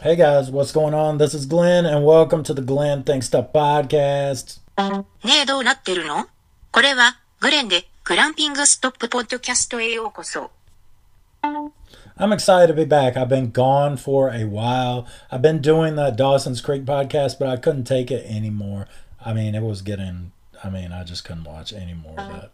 Hey guys, what's going on? This is Glenn, and welcome to the Glenn Thinks Stuff podcast. ねえどうなってるのこれは、グレンで、グランピングストップポッドキャストへようこそ。 I'm excited to be back. I've been gone for a while. I've been doing that Dawson's Creek podcast, but I couldn't take it anymore. I mean, it was getting, I mean, I just couldn't watch any more of that.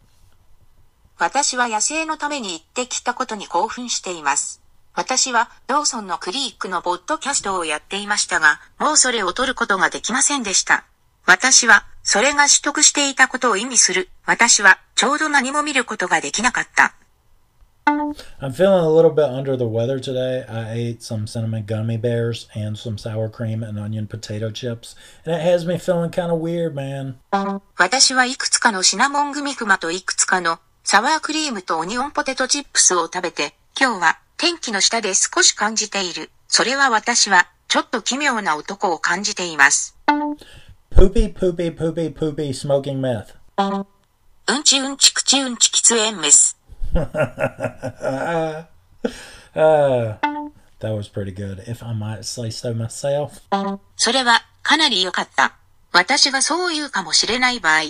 私は野生のために行ってきたことに興奮しています。 私は、ローソンのクリークのポッドキャストをやっていましたが、もうそれを取ることができませんでした。私は、それが取得していたことを意味する。私は、ちょうど何も見ることができなかった。I'm feeling a little bit under the weather today. I ate some cinnamon gummy bears and some sour cream and onion potato chips, and it has me feeling kind of weird, man. 私はいくつかのシナモングミクマといくつかのサワークリームとオニオンポテトチップスを食べて、今日は天気の下で少し感じている。それは私はちょっと奇妙な男を感じています。Poopy, poopy, poopy, poopy, smoking meth. うんちうんち口うんち喫煙メス。Uh, that was pretty good, if I might say so myself. それはかなり良かった。私がそう言うかもしれない場合。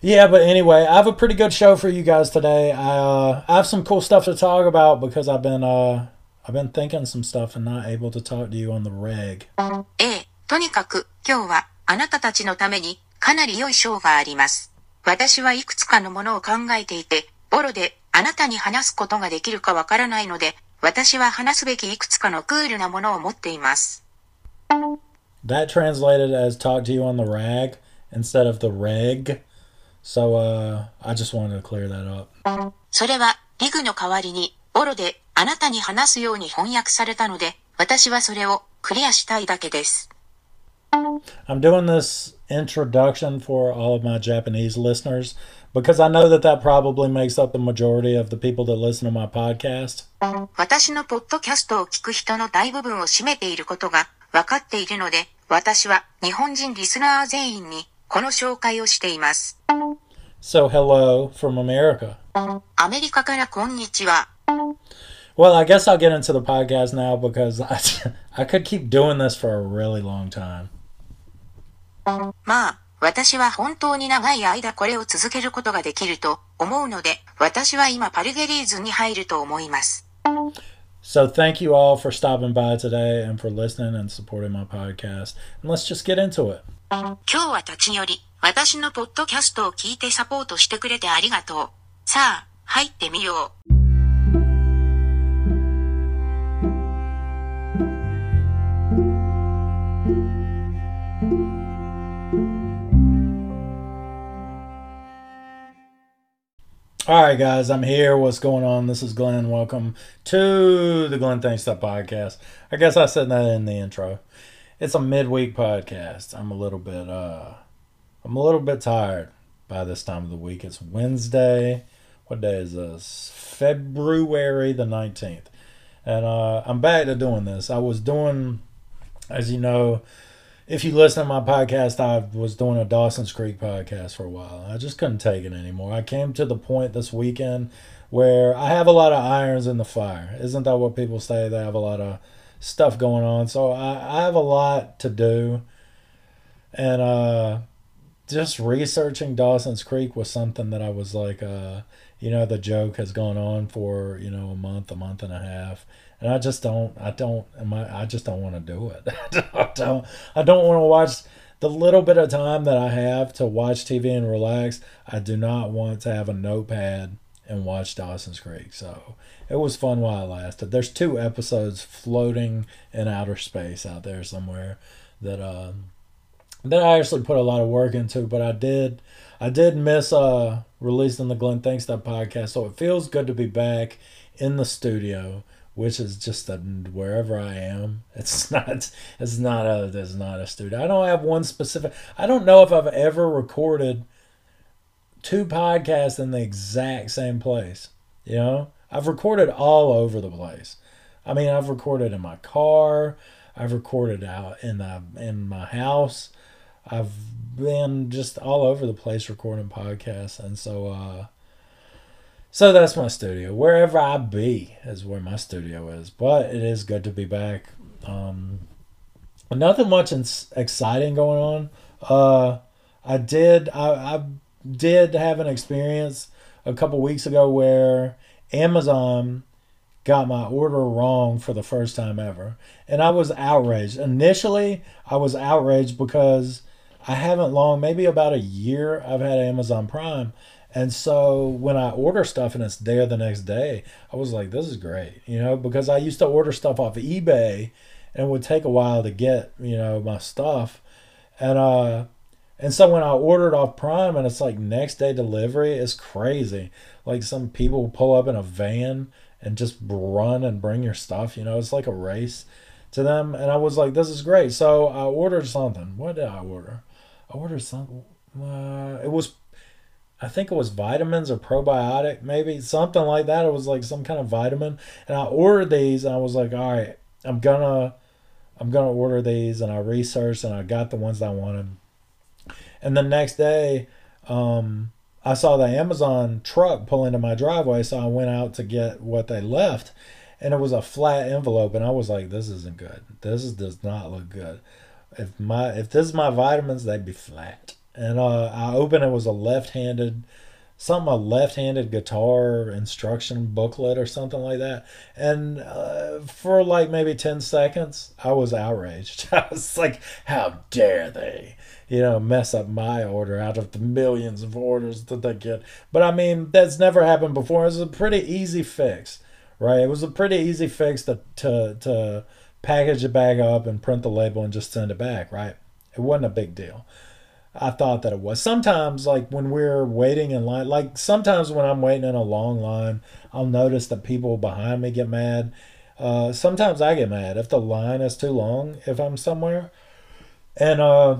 Yeah, but anyway, I have a pretty good show for you guys today. I uh, I have some cool stuff to talk about because I've been uh I've been thinking some stuff and not able to talk to you on the reg. ええ、とにかく今日はあなたたちのためにかなり良いショーがあります。私はいくつかのものを考えていて、ボロであなたに話すことができるかわからないので、私は話すべきいくつかのクールなものを持っています。 That translated as talk to you on the rag instead of the reg. So uh I just wanted to clear that up. それはリグの代わりにボロであなたに話すように翻訳されたので、私はそれをクリアしたいだけです。I'm doing this introduction for all of my Japanese listeners because I know that that probably makes up the majority of the people that listen to my podcast. 私のポッドキャストを聞く人の大部分を占めていることが分かっているので、私は日本人リスナー全員にこの紹介をしています。So hello from America. アメリカからこんにちは。 Well, I guess I'll get into the podcast now because I, I could keep doing this for a really long time. まあ、私は本当に長い間これを続けることができると思うので、私は今パルゲリーズに入ると思います。 So thank you all for stopping by today and for listening and supporting my podcast. And let's just get into it. 今日は立ち寄り、 私のポッドキャストを聞いてサポートしてくれてありがとう。さあ、入ってみよう。 All right, guys, I'm here. What's going on? This is Glenn. Welcome to the Glenn Thanks Stuff podcast. I guess I said that in the intro. It's a midweek podcast. I'm a little bit uh I'm a little bit tired by this time of the week. It's Wednesday. What day is this? February the 19th. And uh I'm back to doing this. I was doing as you know, if you listen to my podcast, I was doing a Dawson's Creek podcast for a while. I just couldn't take it anymore. I came to the point this weekend where I have a lot of irons in the fire. Isn't that what people say? They have a lot of stuff going on. So I, I have a lot to do. And uh, just researching Dawson's Creek was something that I was like, uh, you know, the joke has gone on for, you know, a month, a month and a half and I just don't I don't I, I just don't want to do it. I don't I don't want to watch the little bit of time that I have to watch TV and relax. I do not want to have a notepad and watch Dawson's Creek. So it was fun while it lasted. There's two episodes floating in outer space out there somewhere that um that I actually put a lot of work into, but I did I did miss uh releasing the Glenn Thanks That podcast, so it feels good to be back in the studio which is just that wherever I am. It's not. It's not a. It's not a studio. I don't have one specific. I don't know if I've ever recorded two podcasts in the exact same place. You know, I've recorded all over the place. I mean, I've recorded in my car. I've recorded out in the in my house. I've been just all over the place recording podcasts, and so uh, So that's my studio. Wherever I be is where my studio is. But it is good to be back. Um, nothing much exciting going on. Uh, I did I, I did have an experience a couple weeks ago where Amazon got my order wrong for the first time ever. And I was outraged. Initially, I was outraged because I haven't long, maybe about a year, I've had Amazon Prime. And so when I order stuff and it's there the next day, I was like, this is great, you know, because I used to order stuff off of eBay and it would take a while to get, you know, my stuff. And uh and so when I ordered off Prime and it's like next day delivery, it's crazy. Like some people pull up in a van and just run and bring your stuff. You know, it's like a race to them. And I was like, this is great. So I ordered something. What did I order? I ordered something. Uh, it was, I think it was vitamins or probiotic, maybe something like that. It was like some kind of vitamin. And I ordered these I was like, all right, I'm gonna, I'm gonna order these. And I researched and I got the ones I wanted. And the next day, um, I saw the Amazon truck pull into my driveway, so I went out to get what they left, and it was a flat envelope, and I was like, "This isn't good. This is, does not look good. If my if this is my vitamins, they'd be flat." And uh, I opened it was a left-handed, something a left-handed guitar instruction booklet or something like that, and uh, for like maybe ten seconds, I was outraged. I was like, "How dare they!" you know, mess up my order out of the millions of orders that they get. But I mean, that's never happened before. It was a pretty easy fix, right? It was a pretty easy fix to to to package it bag up and print the label and just send it back, right? It wasn't a big deal. I thought that it was. Sometimes, like when we're waiting in line, like sometimes when I'm waiting in a long line, I'll notice that people behind me get mad. Uh, sometimes I get mad if the line is too long, if I'm somewhere. And uh,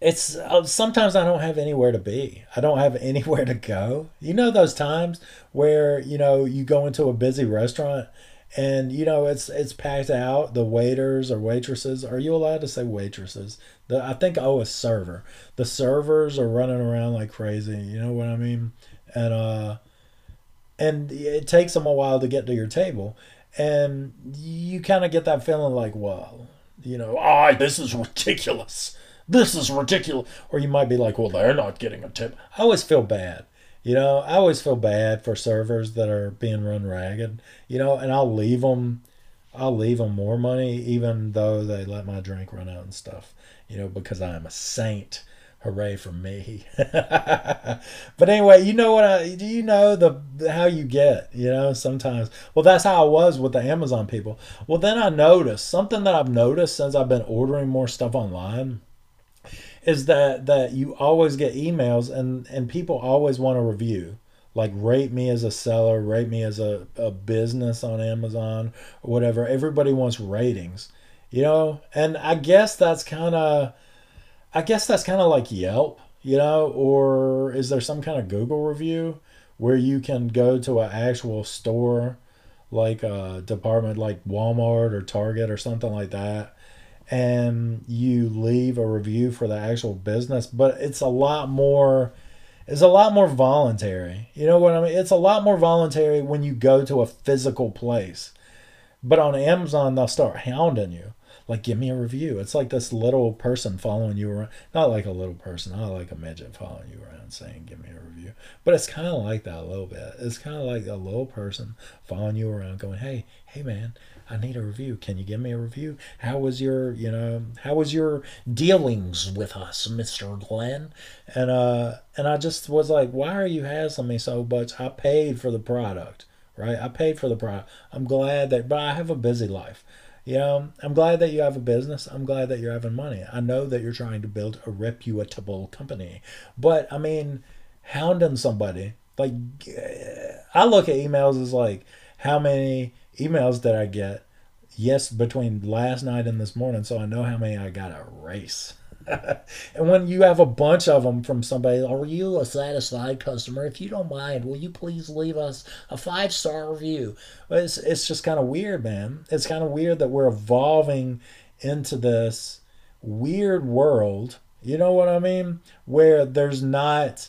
it's uh, sometimes I don't have anywhere to be. I don't have anywhere to go. You know those times where you know you go into a busy restaurant and you know it's it's packed out. The waiters or waitresses. Are you allowed to say waitresses? The I think oh a server. The servers are running around like crazy. You know what I mean? And uh, and it takes them a while to get to your table, and you kind of get that feeling like, well, you know, ah, oh, this is ridiculous this is ridiculous. Or you might be like, well, they're not getting a tip. I always feel bad. You know, I always feel bad for servers that are being run ragged. You know, and I'll leave them, I'll leave them more money even though they let my drink run out and stuff. You know, because I am a saint. Hooray for me! but anyway, you know what I? Do you know the how you get? You know, sometimes. Well, that's how I was with the Amazon people. Well, then I noticed something that I've noticed since I've been ordering more stuff online is that that you always get emails and and people always want a review. Like rate me as a seller rate me as a, a business on amazon or whatever. Everybody wants ratings you know? And i guess that's kind of i guess that's kind of like yelp you know? Or is there some kind of google review where you can go to an actual store like a department like walmart or target or something like that and you leave a review for the actual business, but it's a lot more it's a lot more voluntary. You know what I mean? It's a lot more voluntary when you go to a physical place. But on Amazon, they'll start hounding you. Like, give me a review. It's like this little person following you around. Not like a little person, not like a midget following you around saying, give me a review. But it's kind of like that a little bit. It's kind of like a little person following you around going, hey, hey, man, I need a review. Can you give me a review? How was your, you know, how was your dealings with us, Mister Glenn? And uh, and I just was like, why are you hassling me so much? I paid for the product, right? I paid for the product. I'm glad that, but I have a busy life. You know, I'm glad that you have a business. I'm glad that you're having money. I know that you're trying to build a reputable company, but I mean, hounding somebody like I look at emails as like how many emails that I get, yes, between last night and this morning, so I know how many I got to erase. and when you have a bunch of them from somebody, are you a satisfied customer? If you don't mind, will you please leave us a five star review? It's, it's just kind of weird, man. It's kind of weird that we're evolving into this weird world. You know what I mean? Where there's not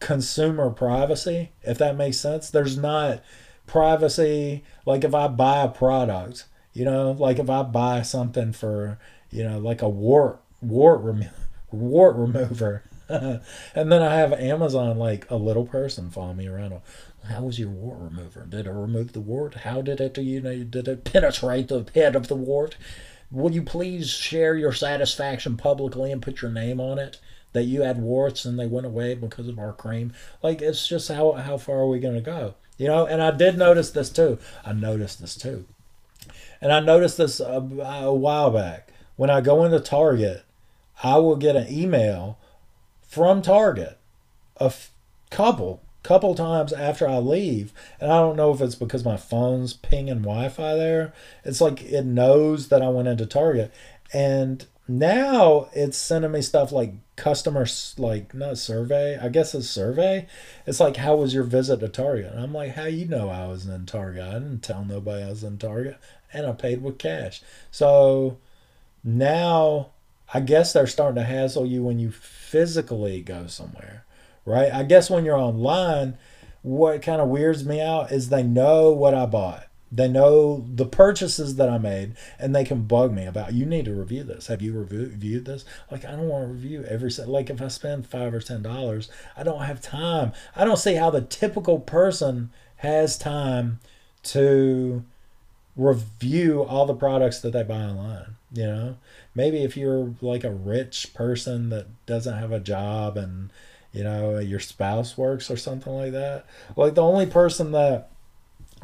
consumer privacy, if that makes sense. There's not privacy like if I buy a product, you know, like if I buy something for, you know, like a wart wart remo- wart remover. and then I have Amazon like a little person follow me around. How was your wart remover? Did it remove the wart? How did it, you know, did it penetrate the head of the wart? Will you please share your satisfaction publicly and put your name on it? That you had warts and they went away because of our cream. Like it's just how how far are we to go? You know, and I did notice this too. I noticed this too. And I noticed this a, a while back. When I go into Target, I will get an email from Target a f- couple couple times after I leave, and I don't know if it's because my phone's pinging Wi-Fi there. It's like it knows that I went into Target, and now it's sending me stuff like customer like not survey i guess it's survey. It's like how was your visit to target? And i'm like how you know i was in target? I didn't tell nobody i was in target and i paid with cash. So now i guess they're starting to hassle you when you physically go somewhere right? I guess when you're online what kind of weirds me out is they know what i bought they know the purchases that I made, and they can bug me about. You need to review this. Have you reviewed this? Like I don't want to review every set. like if I spend five or ten dollars, I don't have time. I don't see how the typical person has time to review all the products that they buy online. You know, maybe if you're like a rich person that doesn't have a job and you know your spouse works or something like that. Like the only person that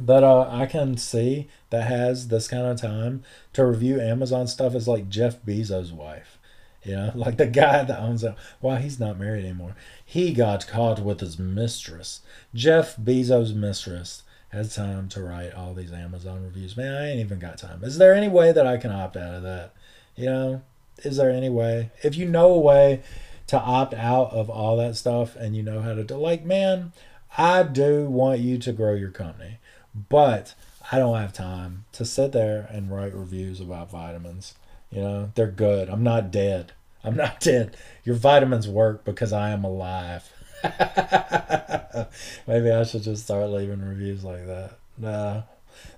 that uh, I can see that has this kind of time to review Amazon stuff is like Jeff Bezos' wife. You know, like the guy that owns it. Well, he's not married anymore. He got caught with his mistress. Jeff Bezos' mistress has time to write all these Amazon reviews. Man, I ain't even got time. Is there any way that I can opt out of that? You know, is there any way? If you know a way to opt out of all that stuff and you know how to do, like, man, I do want you to grow your company. But I don't have time to sit there and write reviews about vitamins. You know, they're good. I'm not dead. I'm not dead. Your vitamins work because I am alive. Maybe I should just start leaving reviews like that. Nah,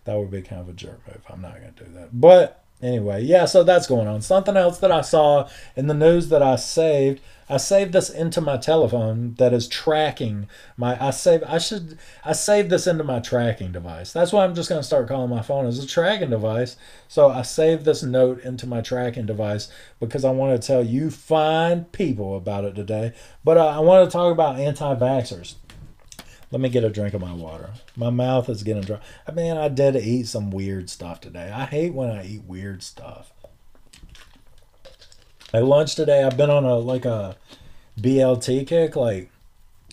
that would be kind of a jerk move. I'm not going to do that. But anyway, yeah, so that's going on. Something else that I saw in the news that I saved I saved this into my telephone that is tracking my I save I should I save this into my tracking device. That's why I'm just gonna start calling my phone as a tracking device. So I saved this note into my tracking device because I want to tell you fine people about it today. But uh, I want to talk about anti-vaxxers. Let me get a drink of my water. My mouth is getting dry. I mean, I did eat some weird stuff today. I hate when I eat weird stuff. At lunch today, I've been on a like a BLT kick. Like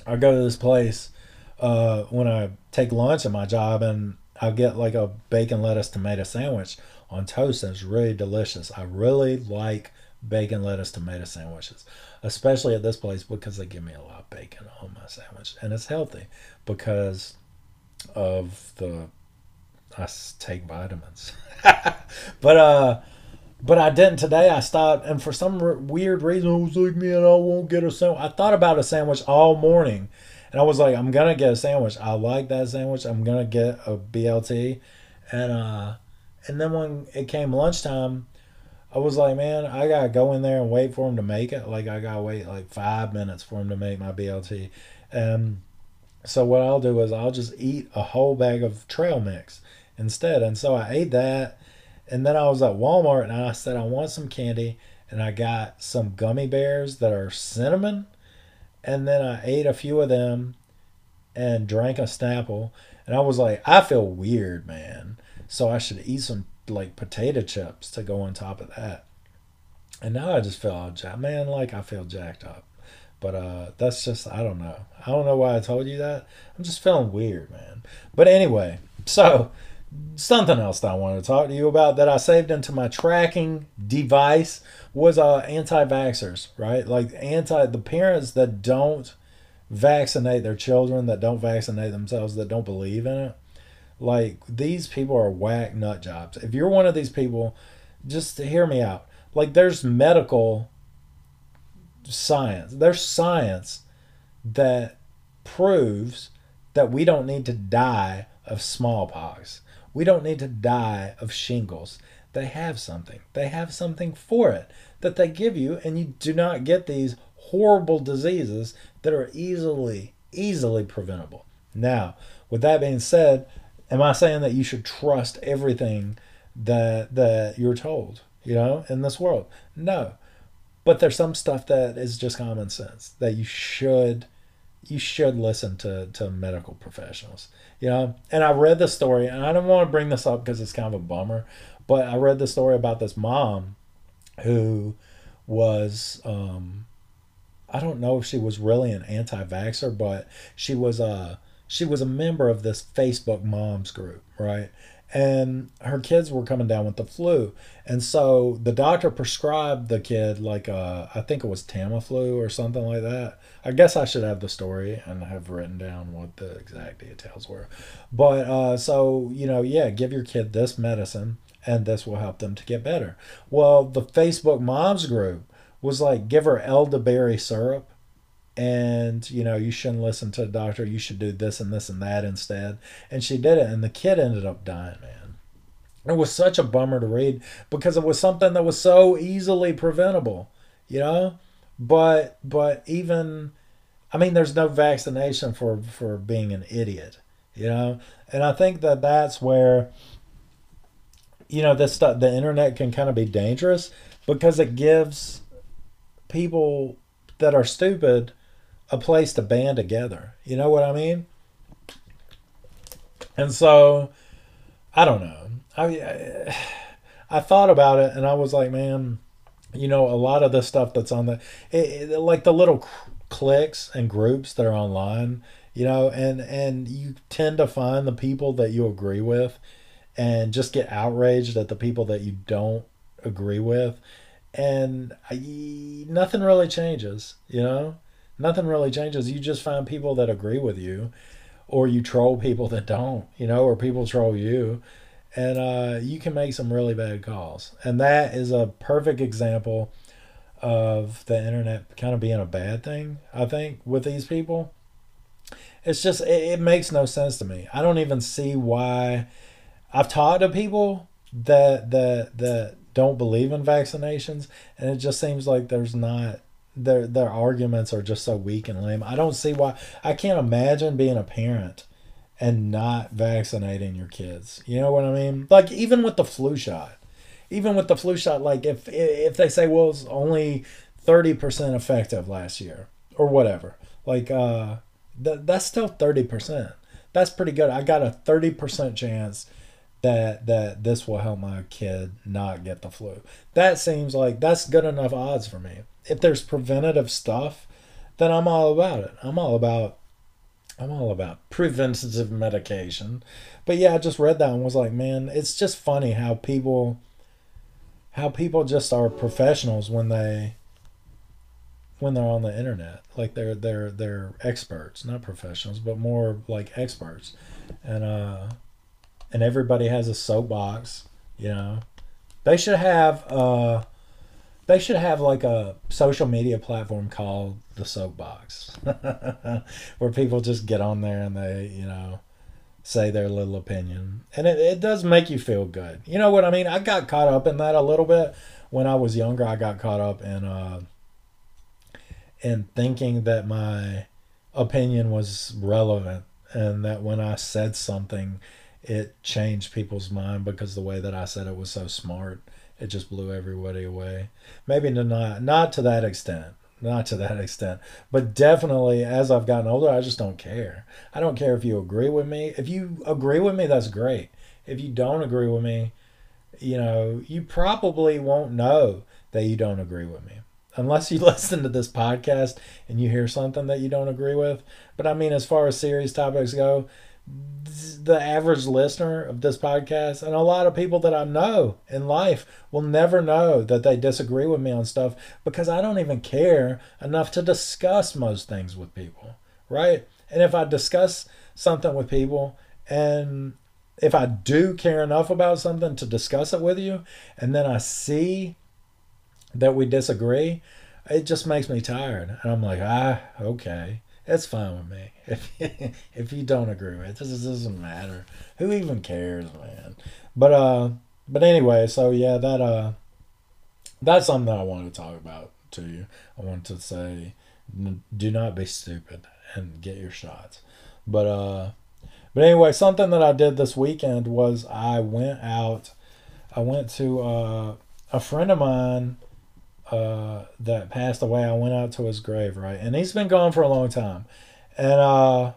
I go to this place uh, when I take lunch at my job, and I get like a bacon lettuce tomato sandwich on toast, and it's really delicious. I really like bacon lettuce tomato sandwiches, especially at this place because they give me a lot of bacon on my sandwich, and it's healthy because of the I take vitamins. but uh but I didn't today. I stopped, and for some weird reason, I was like, man, I won't get a sandwich. I thought about a sandwich all morning, and I was like, I'm gonna get a sandwich. I like that sandwich. I'm gonna get a BLT, and uh, and then when it came lunchtime, I was like, man, I gotta go in there and wait for him to make it. Like I gotta wait like five minutes for him to make my BLT, and so what I'll do is I'll just eat a whole bag of trail mix instead. And so I ate that and then I was at Walmart and I said, I want some candy. And I got some gummy bears that are cinnamon. And then I ate a few of them and drank a Snapple. And I was like, I feel weird, man. So I should eat some like potato chips to go on top of that. And now I just feel all jacked. Man, like I feel jacked up. But uh, that's just, I don't know. I don't know why I told you that. I'm just feeling weird, man. But anyway, so something else that I wanted to talk to you about that I saved into my tracking device was uh, anti-vaxxers, right? Like anti the parents that don't vaccinate their children, that don't vaccinate themselves, that don't believe in it. Like these people are whack nut jobs. If you're one of these people, just hear me out. Like there's medical science. There's science that proves that we don't need to die of smallpox. We don't need to die of shingles. They have something. They have something for it that they give you, and you do not get these horrible diseases that are easily, easily preventable. Now, with that being said, am I saying that you should trust everything that that you're told, you know, in this world? No. But there's some stuff that is just common sense that you should you should listen to to medical professionals. You know, and I read the story, and I don't want to bring this up because it's kind of a bummer, but I read the story about this mom who was um, I don't know if she was really an anti-vaxxer, but she was a she was a member of this Facebook moms group, right? And her kids were coming down with the flu, and so the doctor prescribed the kid like a, I think it was Tamiflu or something like that. I guess I should have the story and have written down what the exact details were. But uh, so you know, yeah, give your kid this medicine, and this will help them to get better. Well, the Facebook moms group was like, give her elderberry syrup and you know you shouldn't listen to a doctor. You should do this and this and that instead. And she did it and the kid ended up dying man. It was such a bummer to read because it was something that was so easily preventable you know? But but even i mean there's no vaccination for for being an idiot you know? And i think that that's where you know this stuff the internet can kind of be dangerous because it gives people that are stupid a place to band together. You know what I mean? And so, I don't know. I, I, thought about it and I was like, man, you know, a lot of the stuff that's on the, it, it, like the little cliques and groups that are online, you know, and and you tend to find the people that you agree with, and just get outraged at the people that you don't agree with, and I, nothing really changes, you know nothing really changes. You just find people that agree with you, or you troll people that don't, you know, or people troll you, and uh, you can make some really bad calls. And that is a perfect example of the internet kind of being a bad thing. I think with these people, it's just it, it makes no sense to me. I don't even see why. I've talked to people that that that don't believe in vaccinations, and it just seems like there's not their their arguments are just so weak and lame. I don't see why. I can't imagine being a parent and not vaccinating your kids. You know what I mean? Like even with the flu shot, even with the flu shot, like if if they say well it's only thirty percent effective last year or whatever, like uh, th- that's still thirty percent. That's pretty good. I got a thirty percent chance that that this will help my kid not get the flu. That seems like that's good enough odds for me if there's preventative stuff, then I'm all about it. I'm all about I'm all about preventative medication. But yeah, I just read that and was like, man, it's just funny how people how people just are professionals when they when they're on the internet. Like they're they're they're experts, not professionals, but more like experts. And uh and everybody has a soapbox, you know. They should have uh they should have like a social media platform called the Soapbox, where people just get on there and they, you know, say their little opinion, and it, it does make you feel good. You know what I mean? I got caught up in that a little bit when I was younger. I got caught up in uh, in thinking that my opinion was relevant, and that when I said something, it changed people's mind because the way that I said it was so smart it just blew everybody away. Maybe not not to that extent, not to that extent, but definitely as I've gotten older, I just don't care. I don't care if you agree with me. If you agree with me, that's great. If you don't agree with me, you know, you probably won't know that you don't agree with me unless you listen to this podcast and you hear something that you don't agree with. But I mean, as far as serious topics go, the average listener of this podcast and a lot of people that I know in life will never know that they disagree with me on stuff because I don't even care enough to discuss most things with people, right? And if I discuss something with people and if I do care enough about something to discuss it with you and then I see that we disagree, it just makes me tired. And I'm like, ah, okay It's fine with me. If if you don't agree with it, this doesn't matter. Who even cares, man? But uh, but anyway, so yeah, that uh, that's something that I wanted to talk about to you. I wanted to say, do not be stupid and get your shots. But uh, but anyway, something that I did this weekend was I went out. I went to uh, a friend of mine uh, that passed away. I went out to his grave, right, and he's been gone for a long time, and uh,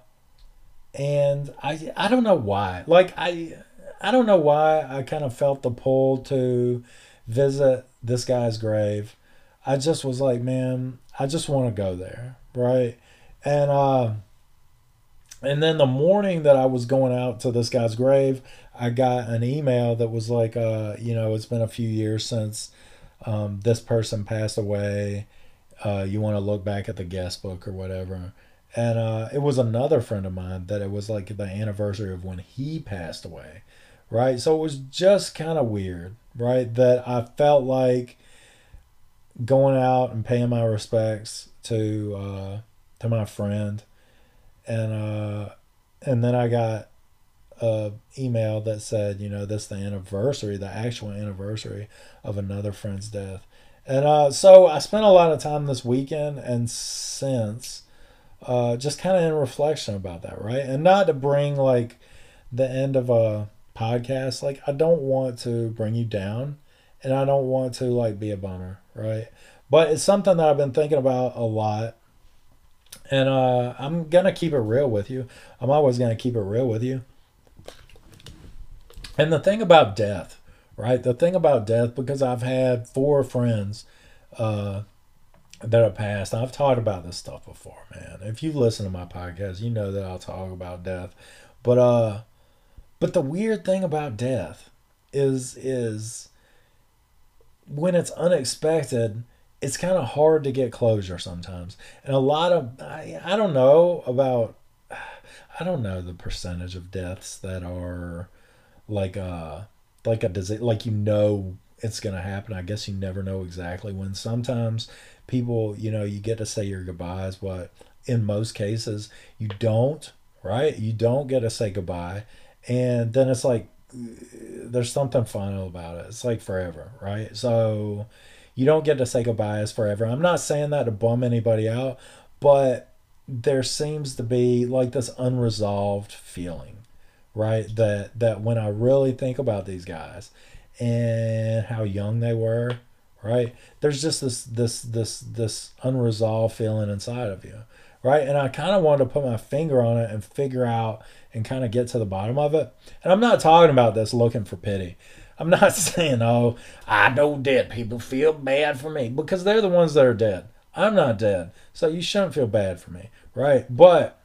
and I I don't know why. Like I I don't know why I kind of felt the pull to visit this guy's grave. I just was like, man, I just want to go there, right? And uh and then the morning that I was going out to this guy's grave, I got an email that was like, uh, you know, it's been a few years since um, this person passed away. Uh, you want to look back at the guest book or whatever. And uh, it was another friend of mine that it was like the anniversary of when he passed away, right? So it was just kind of weird, right? That I felt like going out and paying my respects to uh, to my friend and uh, and then I got email that said, you know, this the anniversary, the actual anniversary of another friend's death, and uh, so I spent a lot of time this weekend and since, uh, just kind of in reflection about that, right, and not to bring like the end of a podcast, like I don't want to bring you down, and I don't want to like be a bummer, right, but it's something that I've been thinking about a lot and uh, I'm gonna keep it real with you. I'm always gonna keep it real with you. And the thing about death, right? The thing about death, because I've had four friends uh, that have passed. I've talked about this stuff before, man. If you listen to my podcast, you know that I'll talk about death. But uh, but the weird thing about death is is when it's unexpected it's kind of hard to get closure sometimes. And a lot of, I, I don't know about, I don't know the percentage of deaths that are like a, uh, like a disease, like you know it's going to happen. I guess you never know exactly when. Sometimes people, you know, you get to say your goodbyes, but in most cases, you don't, right? You don't get to say goodbye. And then it's like, there's something final about it. It's like forever, right? So, you don't get to say goodbyes forever. I'm not saying that to bum anybody out, but there seems to be like this unresolved feeling, right? That that when I really think about these guys and how young they were, right? There's just this this this this unresolved feeling inside of you, right? And I kind of wanted to put my finger on it and figure out and kind of get to the bottom of it. And I'm not talking about this looking for pity. I'm not saying, oh, I know dead people feel bad for me because they're the ones that are dead. I'm not dead. So you shouldn't feel bad for me, right? But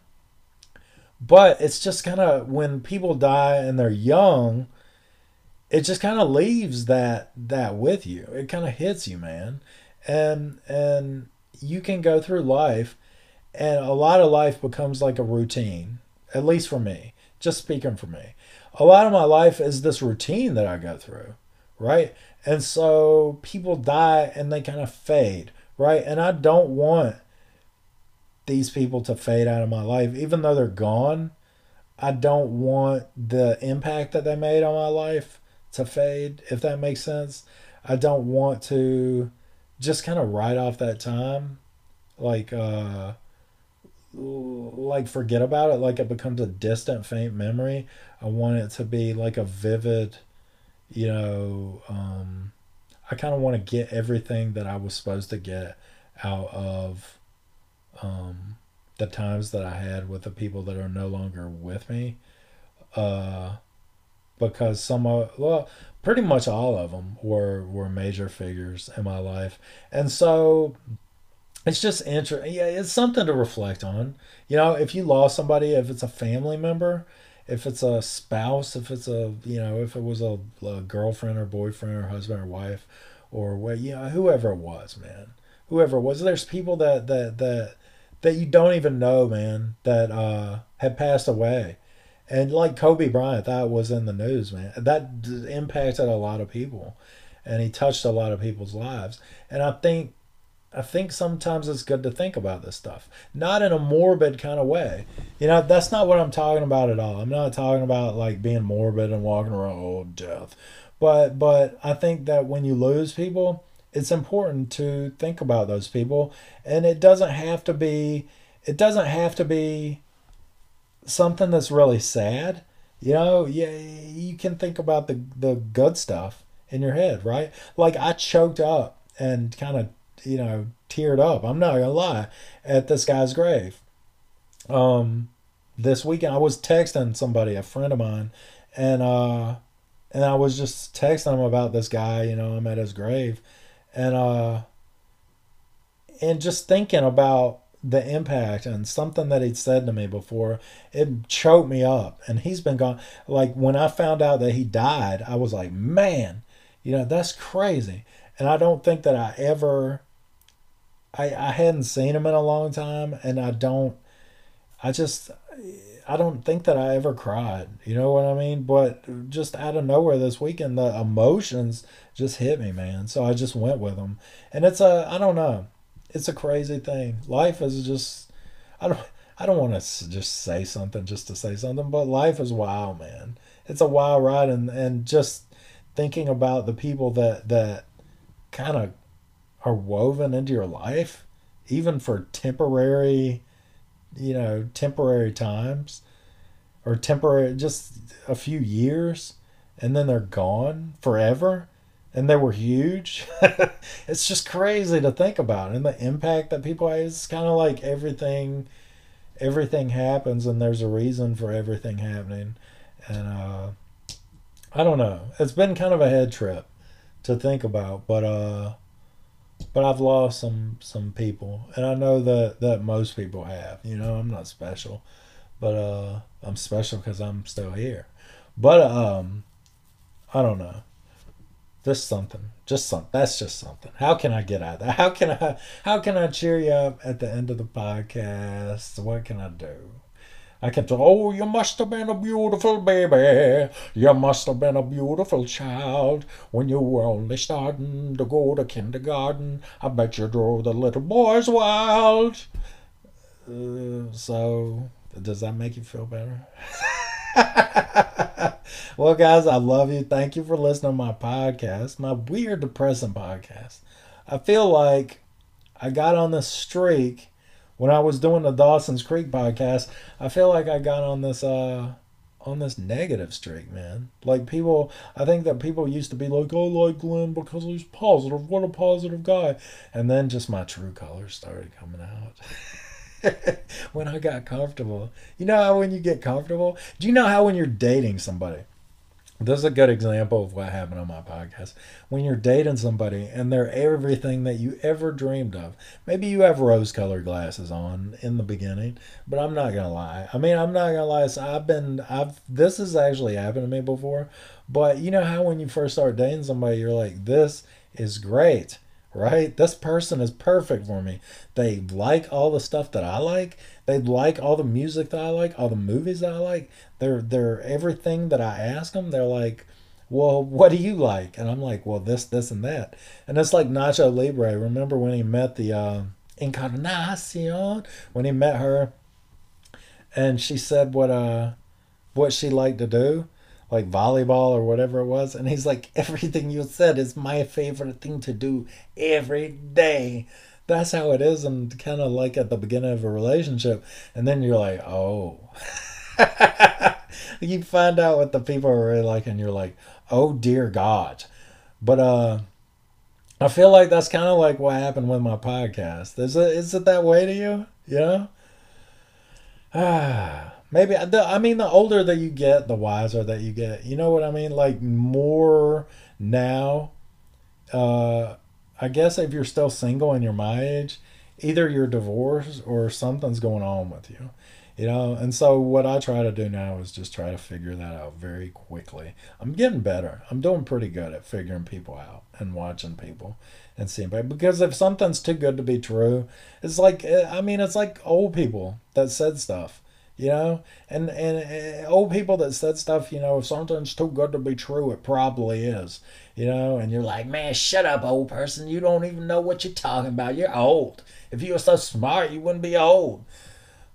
but it's just kind of when people die and they're young, it just kind of leaves that that with you. It kind of hits you, man. And and you can go through life and a lot of life becomes like a routine, at least for me. Just speaking for me a lot of my life is this routine that I go through, right? And so people die and they kind of fade, right? And I don't want these people to fade out of my life, even though they're gone. I don't want the impact that they made on my life to fade, if that makes sense. I don't want to just kind of write off that time, like, uh, like forget about it like it becomes a distant faint memory i want it to be like a vivid you know um i kind of want to get everything that i was supposed to get out of um the times that i had with the people that are no longer with me uh because some of well pretty much all of them were were major figures in my life and so it's just interesting. Yeah, it's something to reflect on. You know, if you lost somebody, if it's a family member, if it's a spouse, if it's a you know, if it was a, a girlfriend or boyfriend or husband or wife, or what you know, whoever it was, man, whoever it was. There's people that that that that you don't even know, man, that uh had passed away. And like Kobe Bryant, that was in the news, man. That impacted a lot of people, and he touched a lot of people's lives. And I think I think sometimes it's good to think about this stuff, not in a morbid kind of way. You know, that's not what I'm talking about at all. I'm not talking about like being morbid and walking around oh death, but but I think that when you lose people, it's important to think about those people, and it doesn't have to be it doesn't have to be something that's really sad. You know, yeah, you can think about the the good stuff in your head, right? Like I choked up and kind of, you know, teared up. I'm not gonna lie at this guy's grave. Um, this weekend I was texting somebody, a friend of mine, and uh, and I was just texting him about this guy. You know, I'm at his grave, and uh, and just thinking about the impact and something that he'd said to me before it choked me up and he's been gone like when i found out that he died i was like man you know, that's crazy. And I don't think that I ever I I hadn't seen him in a long time and I don't I just I don't think that I ever cried. You know what I mean? But just out of nowhere this weekend the emotions just hit me, man. So I just went with them. And it's a I don't know. It's a crazy thing. Life is just I don't I don't want to just say something just to say something, but life is wild, man. It's a wild ride and and just thinking about the people that that kind of are woven into your life even for temporary you know temporary times or temporary just a few years and then they're gone forever and they were huge it's just crazy to think about and the impact that people have it's kind of like everything everything happens and there's a reason for everything happening and uh I don't know. It's been kind of a head trip to think about, but uh, but I've lost some some people, and I know that that most people have. You know, I'm not special, but uh, I'm special because I'm still here. But um, I don't know. Just something, just something. That's just something. How can I get out of that? How can I? How can I cheer you up at the end of the podcast? What can I do? I kept Oh, you must have been a beautiful baby. You must have been a beautiful child when you were only starting to go to kindergarten. I bet you drove the little boys wild. Uh, so, does that make you feel better? well, guys, I love you. Thank you for listening to my podcast, my weird, depressing podcast. I feel like I got on this streak when I was doing the Dawson's Creek podcast, I feel like I got on this uh on this negative streak, man. Like people, I think that people used to be like, "Oh, like Glenn because he's positive. What a positive guy," and then just my true colors started coming out. when I got comfortable, you know how when you get comfortable, do you know how when you're dating somebody? This is a good example of what happened on my podcast. When you're dating somebody and they're everything that you ever dreamed of, maybe you have rose colored glasses on in the beginning, but I'm not gonna lie. I mean, I'm not gonna lie. So I've been, I've, this has actually happened to me before, but you know how when you first start dating somebody, you're like, this is great right? This person is perfect for me. They like all the stuff that I like. They like all the music that I like, all the movies that I like. They're they're everything that I ask them. They're like, "Well, what do you like?" And I'm like, "Well, this, this, and that." And it's like Nacho Libre. Remember when he met the uh, Encarnacion? When he met her, and she said what uh what she liked to do like volleyball or whatever it was. And he's like, everything you said is my favorite thing to do every day. That's how it is, and kind of like at the beginning of a relationship. And then you're like, oh. you find out what the people are really like, and you're like, oh dear God. But, uh, I feel like that's kind of like what happened with my podcast. Is it, is it that way to you? Yeah. Ah. Maybe the, I mean the older that you get, the wiser that you get. You know what I mean? Like more now. Uh, I guess if you're still single and you're my age, either you're divorced or something's going on with you. You know, and so what I try to do now is just try to figure that out very quickly. I'm getting better. I'm doing pretty good at figuring people out and watching people and seeing people. Because if something's too good to be true, it's like I mean, it's like old people that said stuff You know, and, and and old people that said stuff, you know, if something's too good to be true, it probably is. You know, and you're like, man, shut up, old person. You don't even know what you're talking about. You're old. If you were so smart, you wouldn't be old.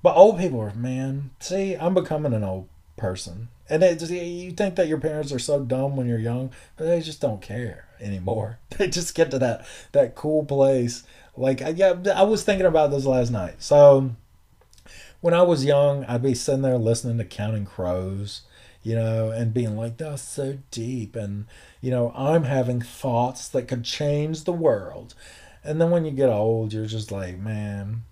But old people are, man. See, I'm becoming an old person, and it, you think that your parents are so dumb when you're young, but they just don't care anymore. They just get to that that cool place. Like, yeah, I was thinking about this last night. So when I was young, I'd be sitting there listening to Counting Crows, you know, and being like, that's so deep. And, you know, I'm having thoughts that could change the world. And then when you get old, you're just like, man,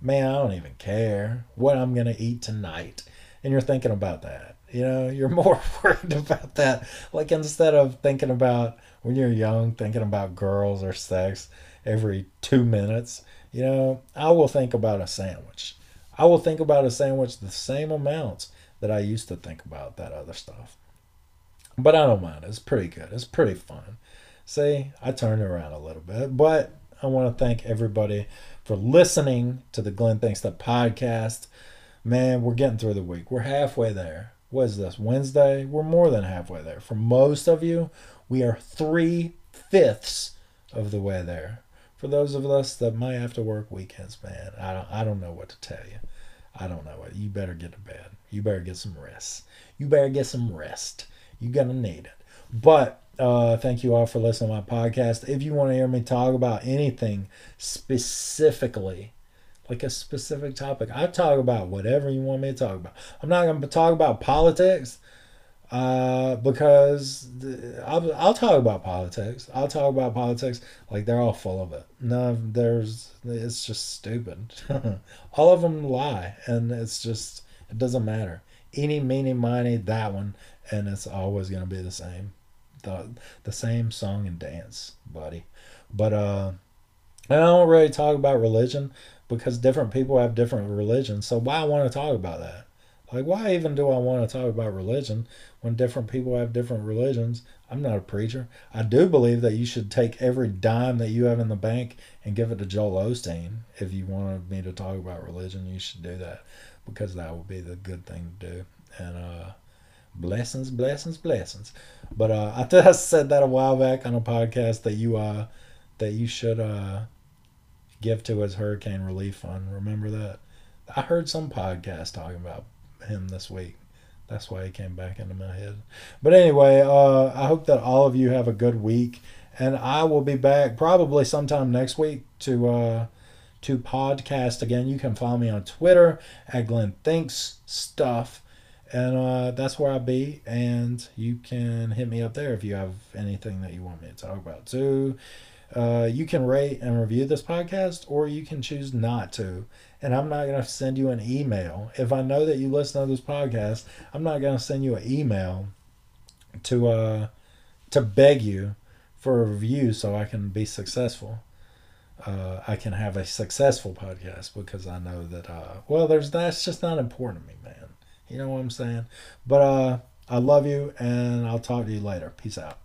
man, I don't even care what I'm going to eat tonight. And you're thinking about that. You know, you're more worried about that. Like instead of thinking about when you're young, thinking about girls or sex every two minutes, you know, I will think about a sandwich I will think about a sandwich the same amounts that I used to think about that other stuff. But I don't mind. It's pretty good. It's pretty fun. See, I turned around a little bit, but I want to thank everybody for listening to the Glenn Thinks That podcast. Man, we're getting through the week. We're halfway there. What is this? Wednesday? We're more than halfway there. For most of you, we are three fifths of the way there for those of us that might have to work weekends, man, I don't, I don't know what to tell you. I don't know what. You better get to bed. You better get some rest. You better get some rest. You're going to need it. But uh, thank you all for listening to my podcast. If you want to hear me talk about anything specifically, like a specific topic, I talk about whatever you want me to talk about. I'm not going to talk about politics uh, because I'll, I'll talk about politics. I'll talk about politics like they're all full of it. No, there's it's just stupid. all of them lie, and it's just it doesn't matter. Any, meeny, miny, that one, and it's always gonna be the same, the the same song and dance, buddy. But uh, I don't really talk about religion because different people have different religions. So why I want to talk about that? Like, why even do I want to talk about religion when different people have different religions? I'm not a preacher. I do believe that you should take every dime that you have in the bank and give it to Joel Osteen. If you wanted me to talk about religion, you should do that because that would be the good thing to do. And uh, blessings, blessings, blessings. But uh, I think I said that a while back on a podcast that you uh, that you should uh, give to his hurricane relief fund. Remember that? I heard some podcast talking about him this week. That's why he came back into my head. But anyway, uh, I hope that all of you have a good week, and I will be back probably sometime next week to uh, to podcast again. You can follow me on Twitter at Glenn Thinks Stuff, and uh, that's where I'll be. And you can hit me up there if you have anything that you want me to talk about too. Uh, you can rate and review this podcast, or you can choose not to and I'm not going to send you an email. If I know that you listen to this podcast, I'm not going to send you an email to uh to beg you for a review so I can be successful. Uh, I can have a successful podcast because I know that uh well there's that's just not important to me, man. You know what I'm saying? But uh I love you and I'll talk to you later. Peace out.